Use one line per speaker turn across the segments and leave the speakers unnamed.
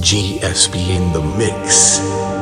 GSP in the mix.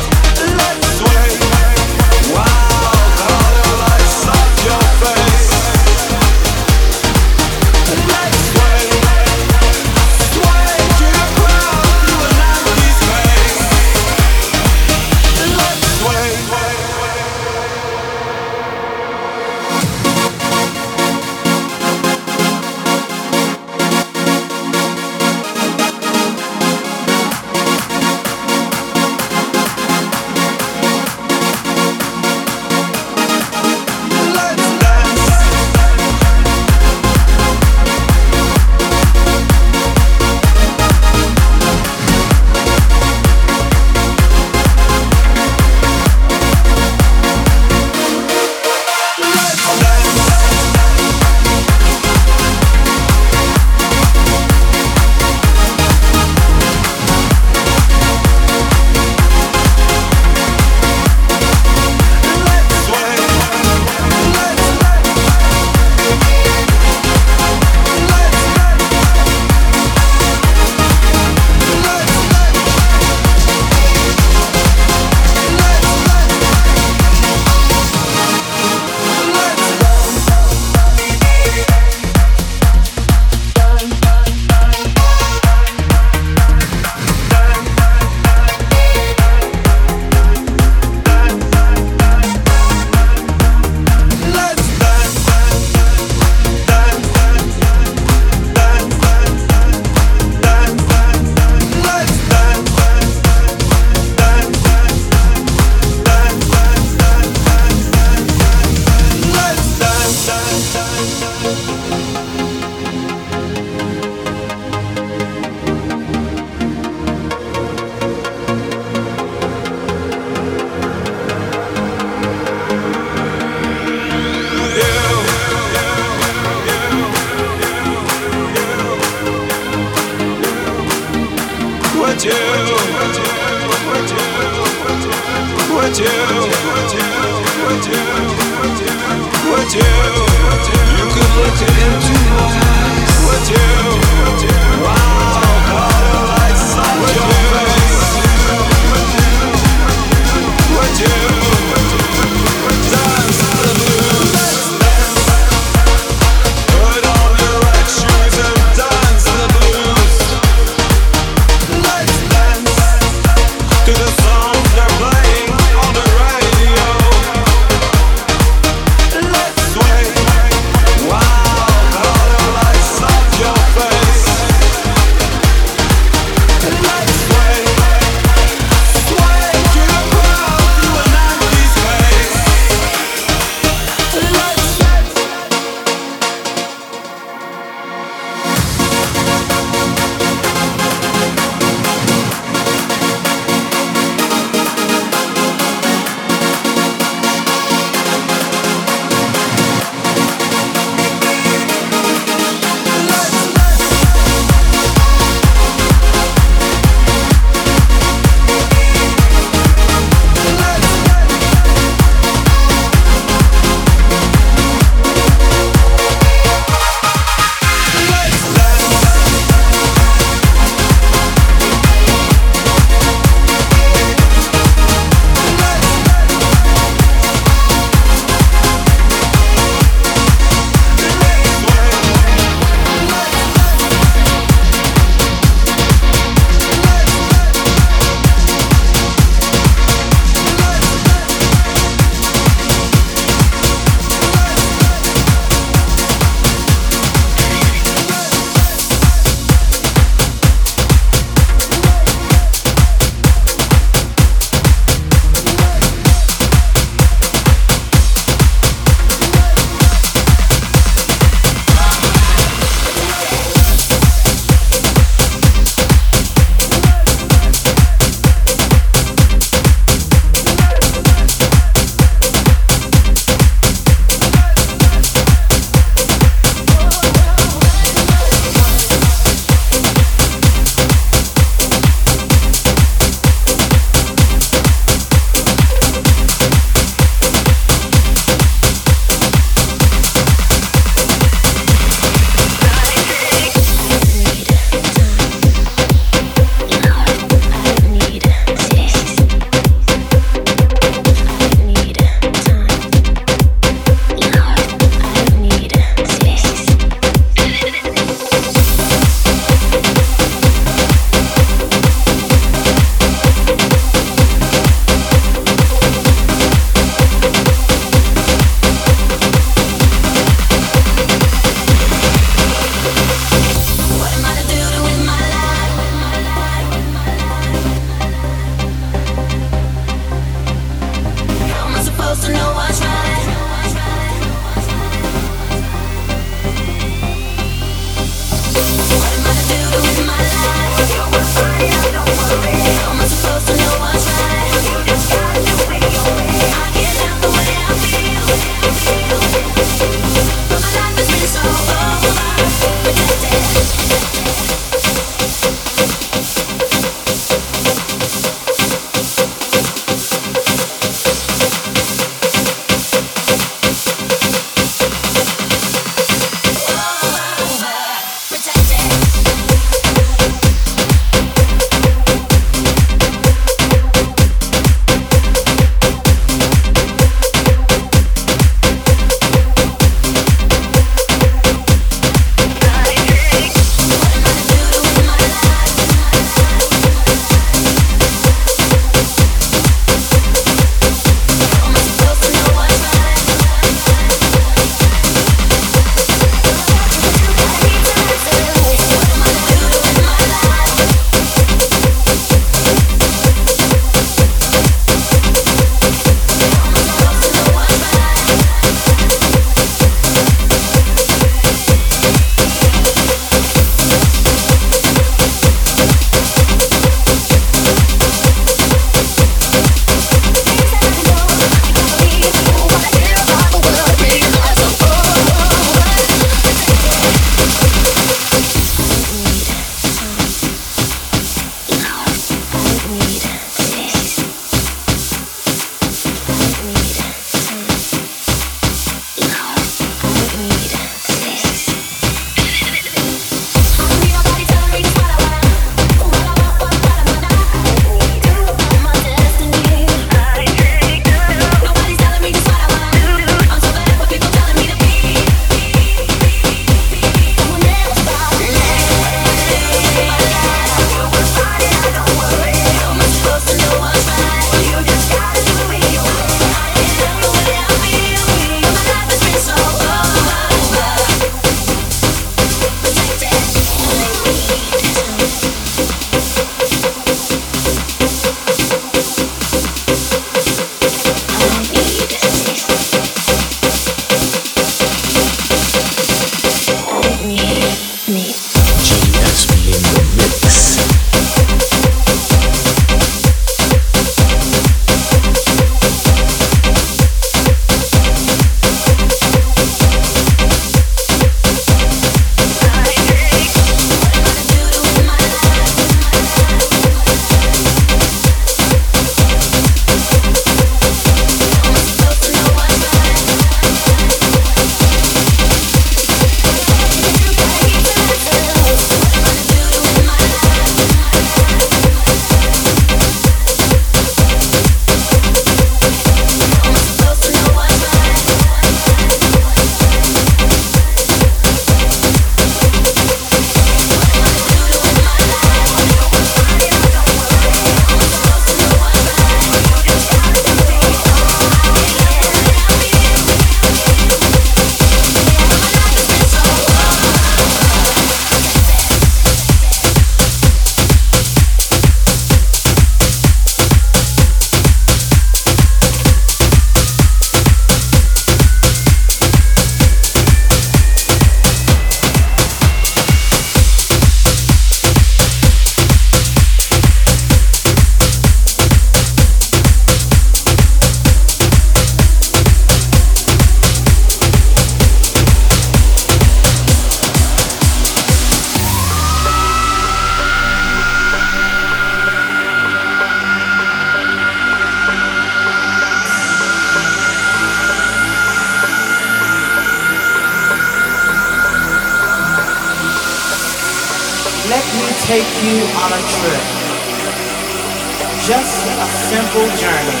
beautiful journey.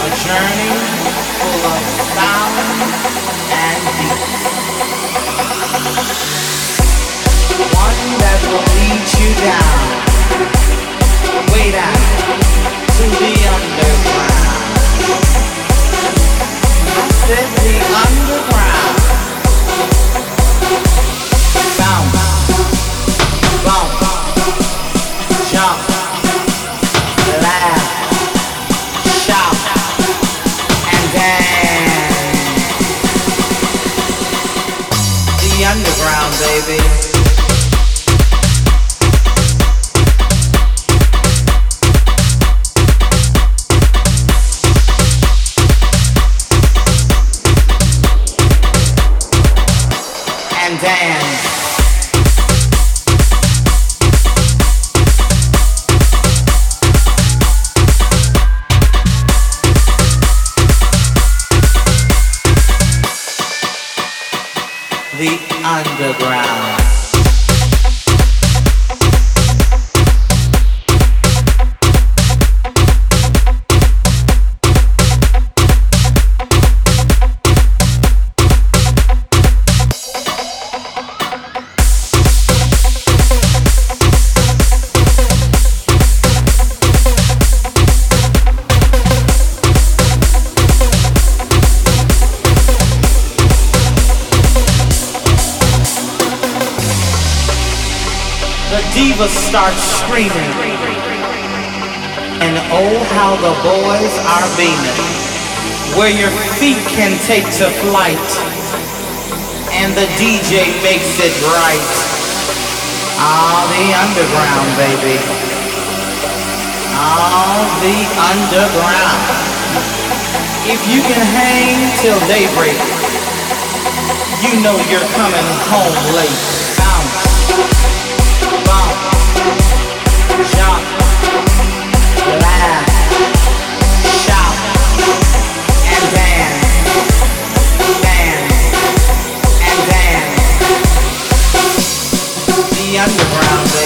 A journey full of sound and beats. One that will lead you down, way down to the underground. This the underground. ground, baby. Take to flight and the DJ makes it right. Ah, the underground, baby. Ah, the underground. If you can hang till daybreak, you know you're coming home late. Bounce, bounce, jump, underground,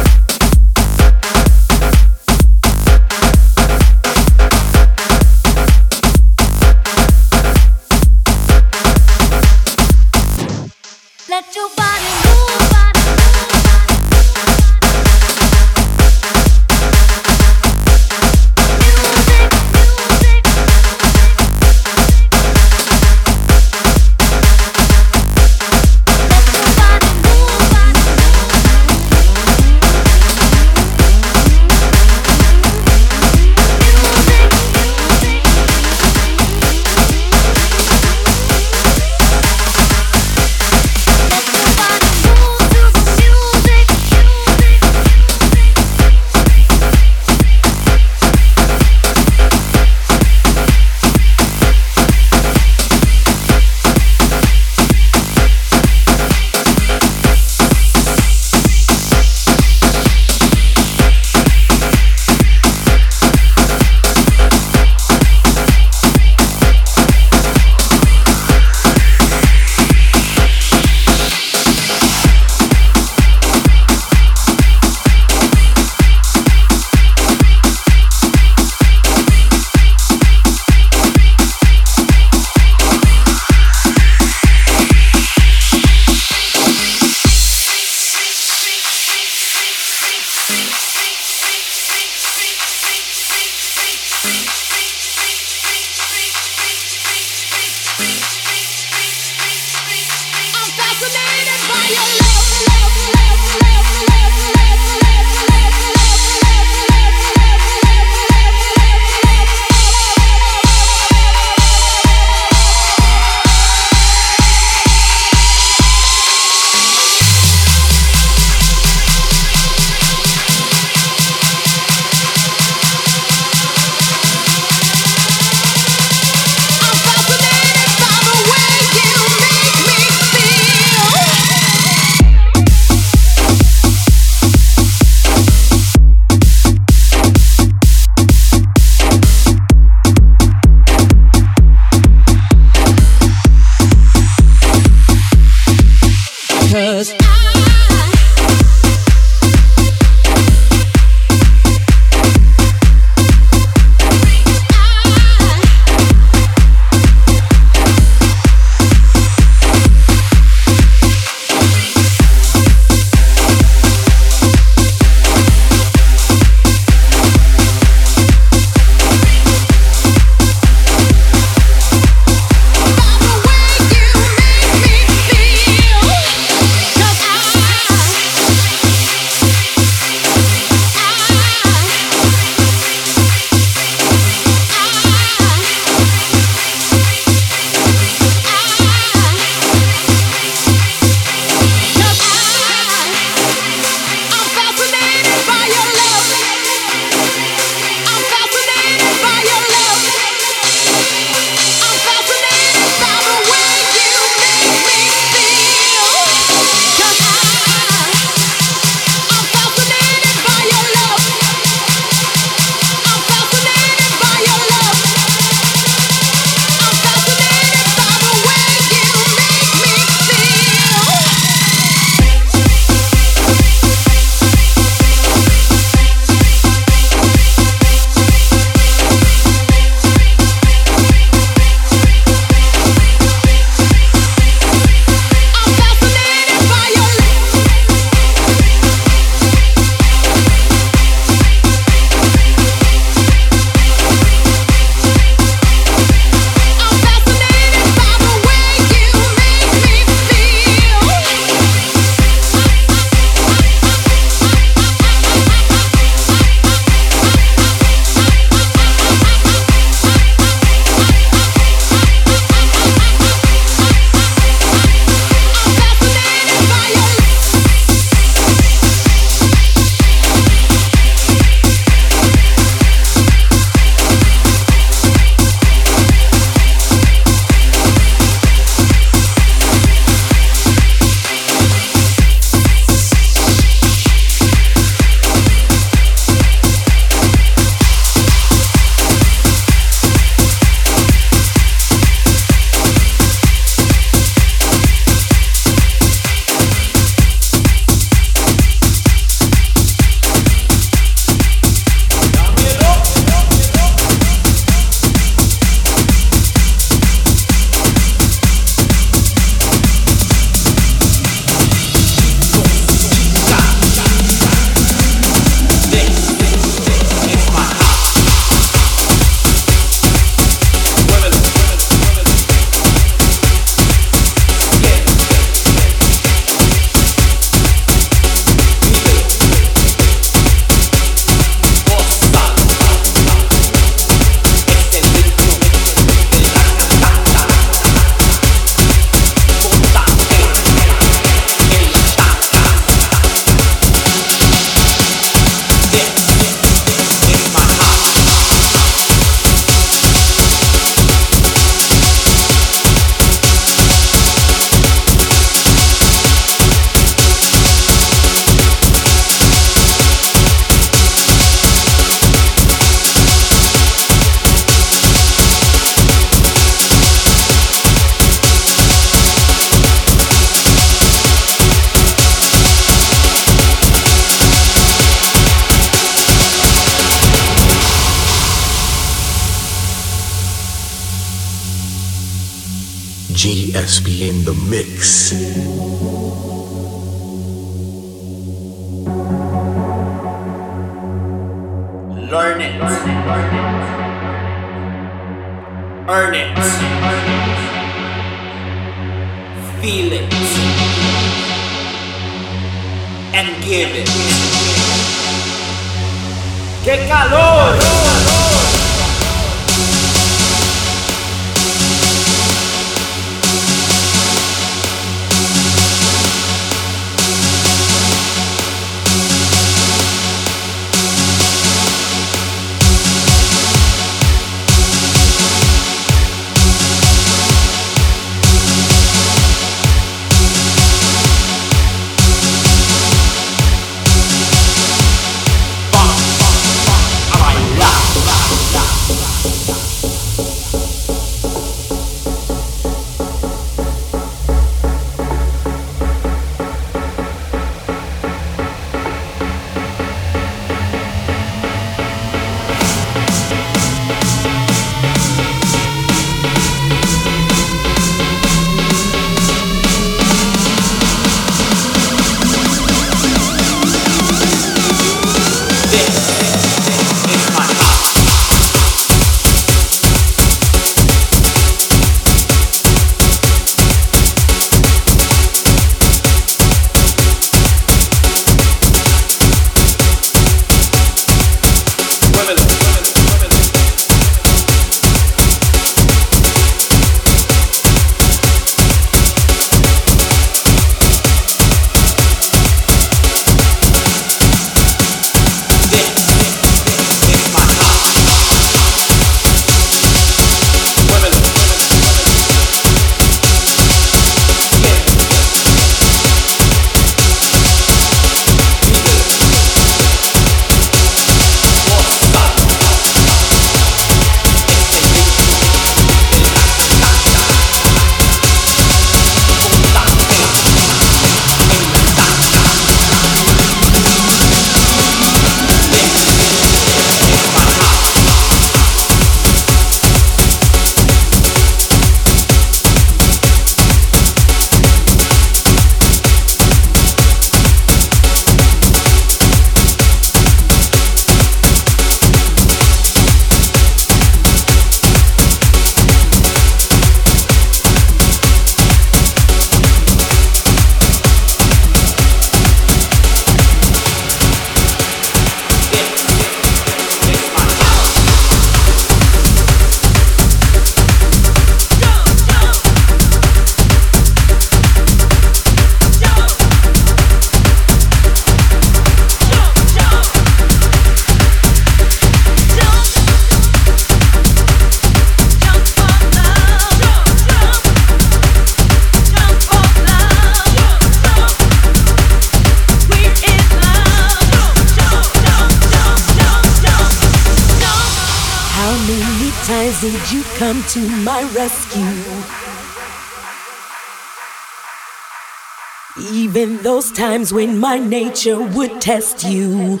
Even those times when my nature would test you.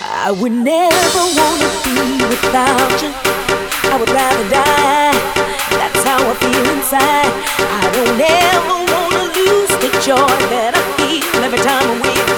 I would never wanna be without you. I would rather die. That's how I feel inside. I don't ever wanna lose the joy that I feel every time I'm with you.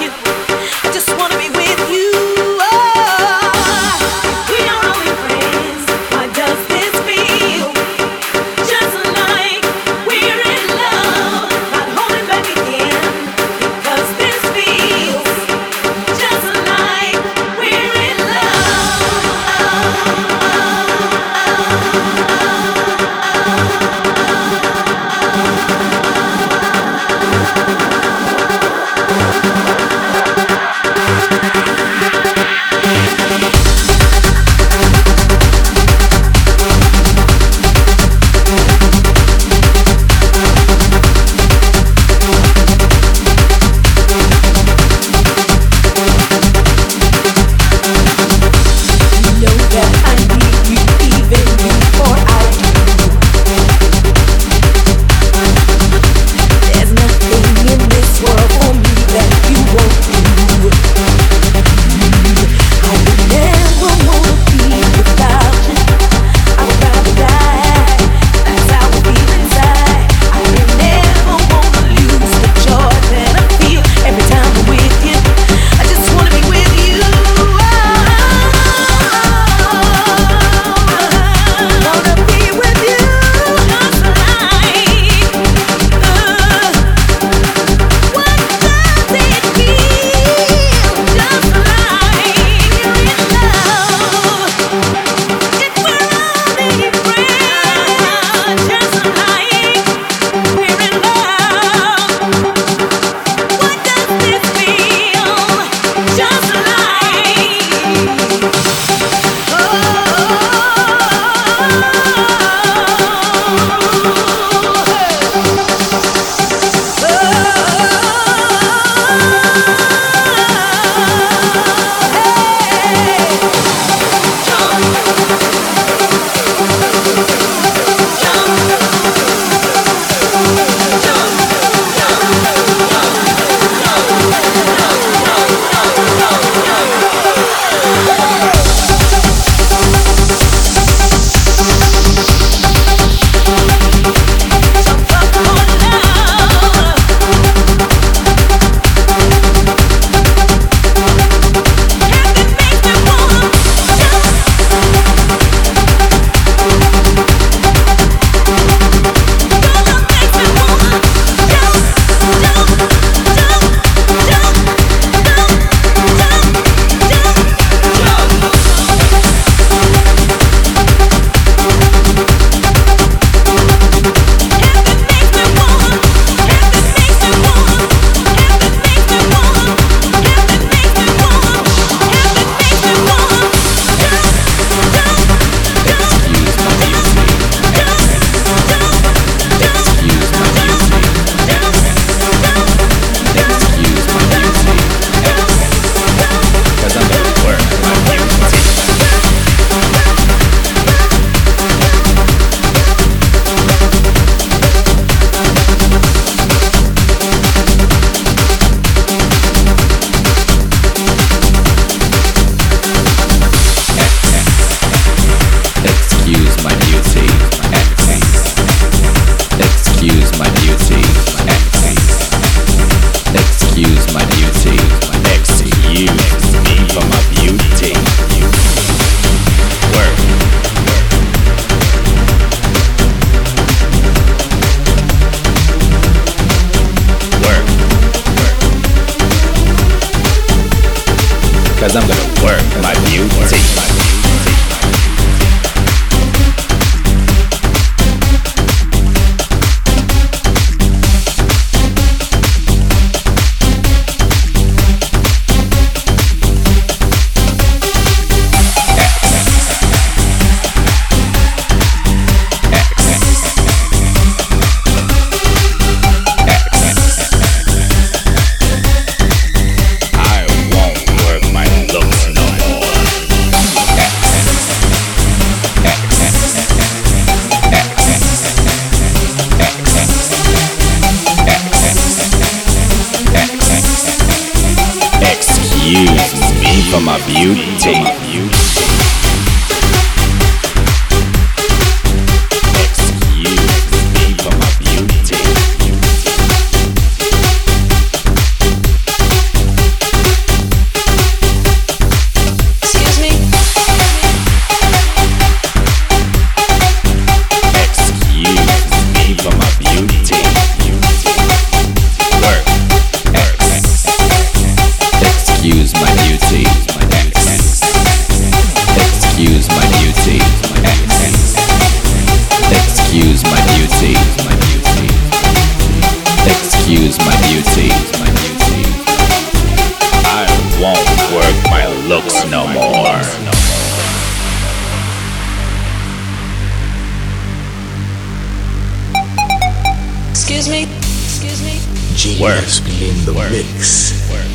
Work.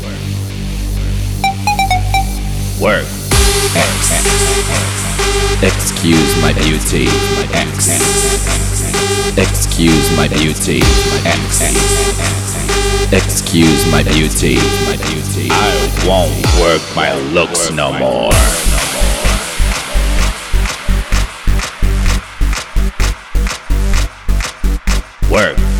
Work. Work. X. Excuse my beauty. My X. Excuse my beauty. My X. Excuse my beauty. My beauty. I won't work my looks no more. Work.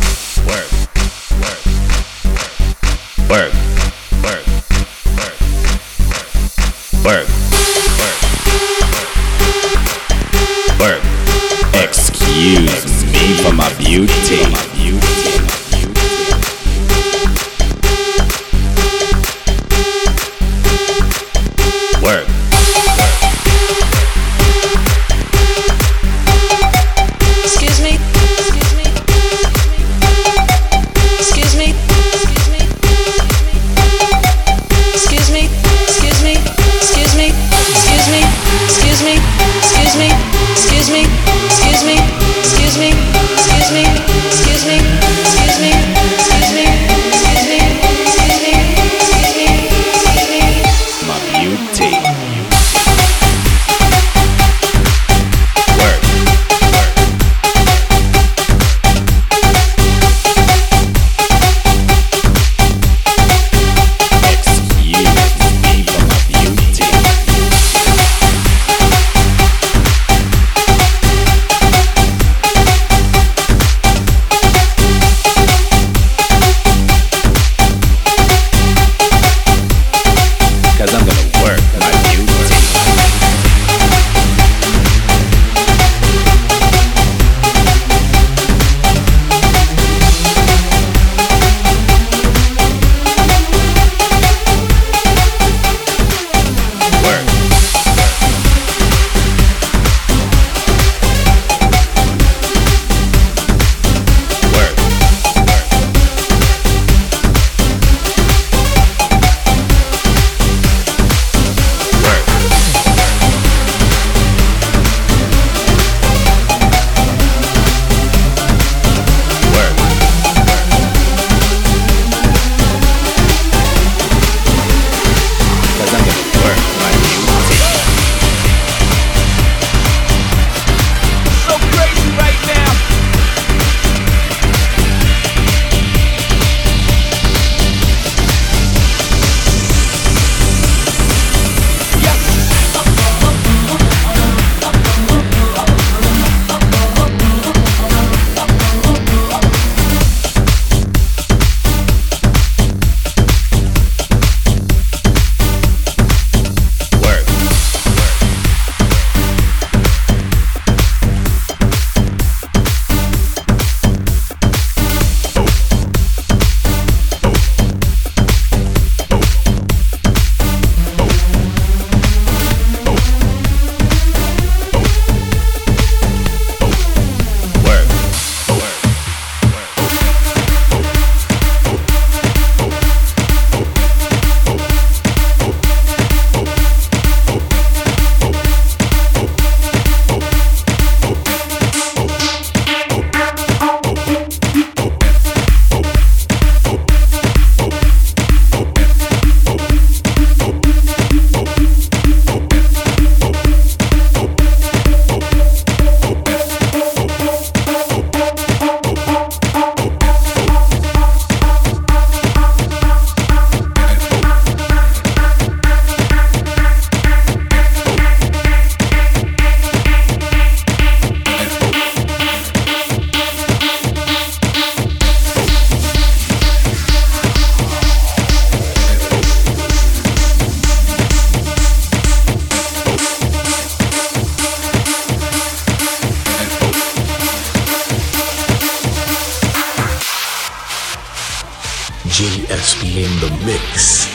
GSP in the mix.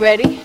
Ready?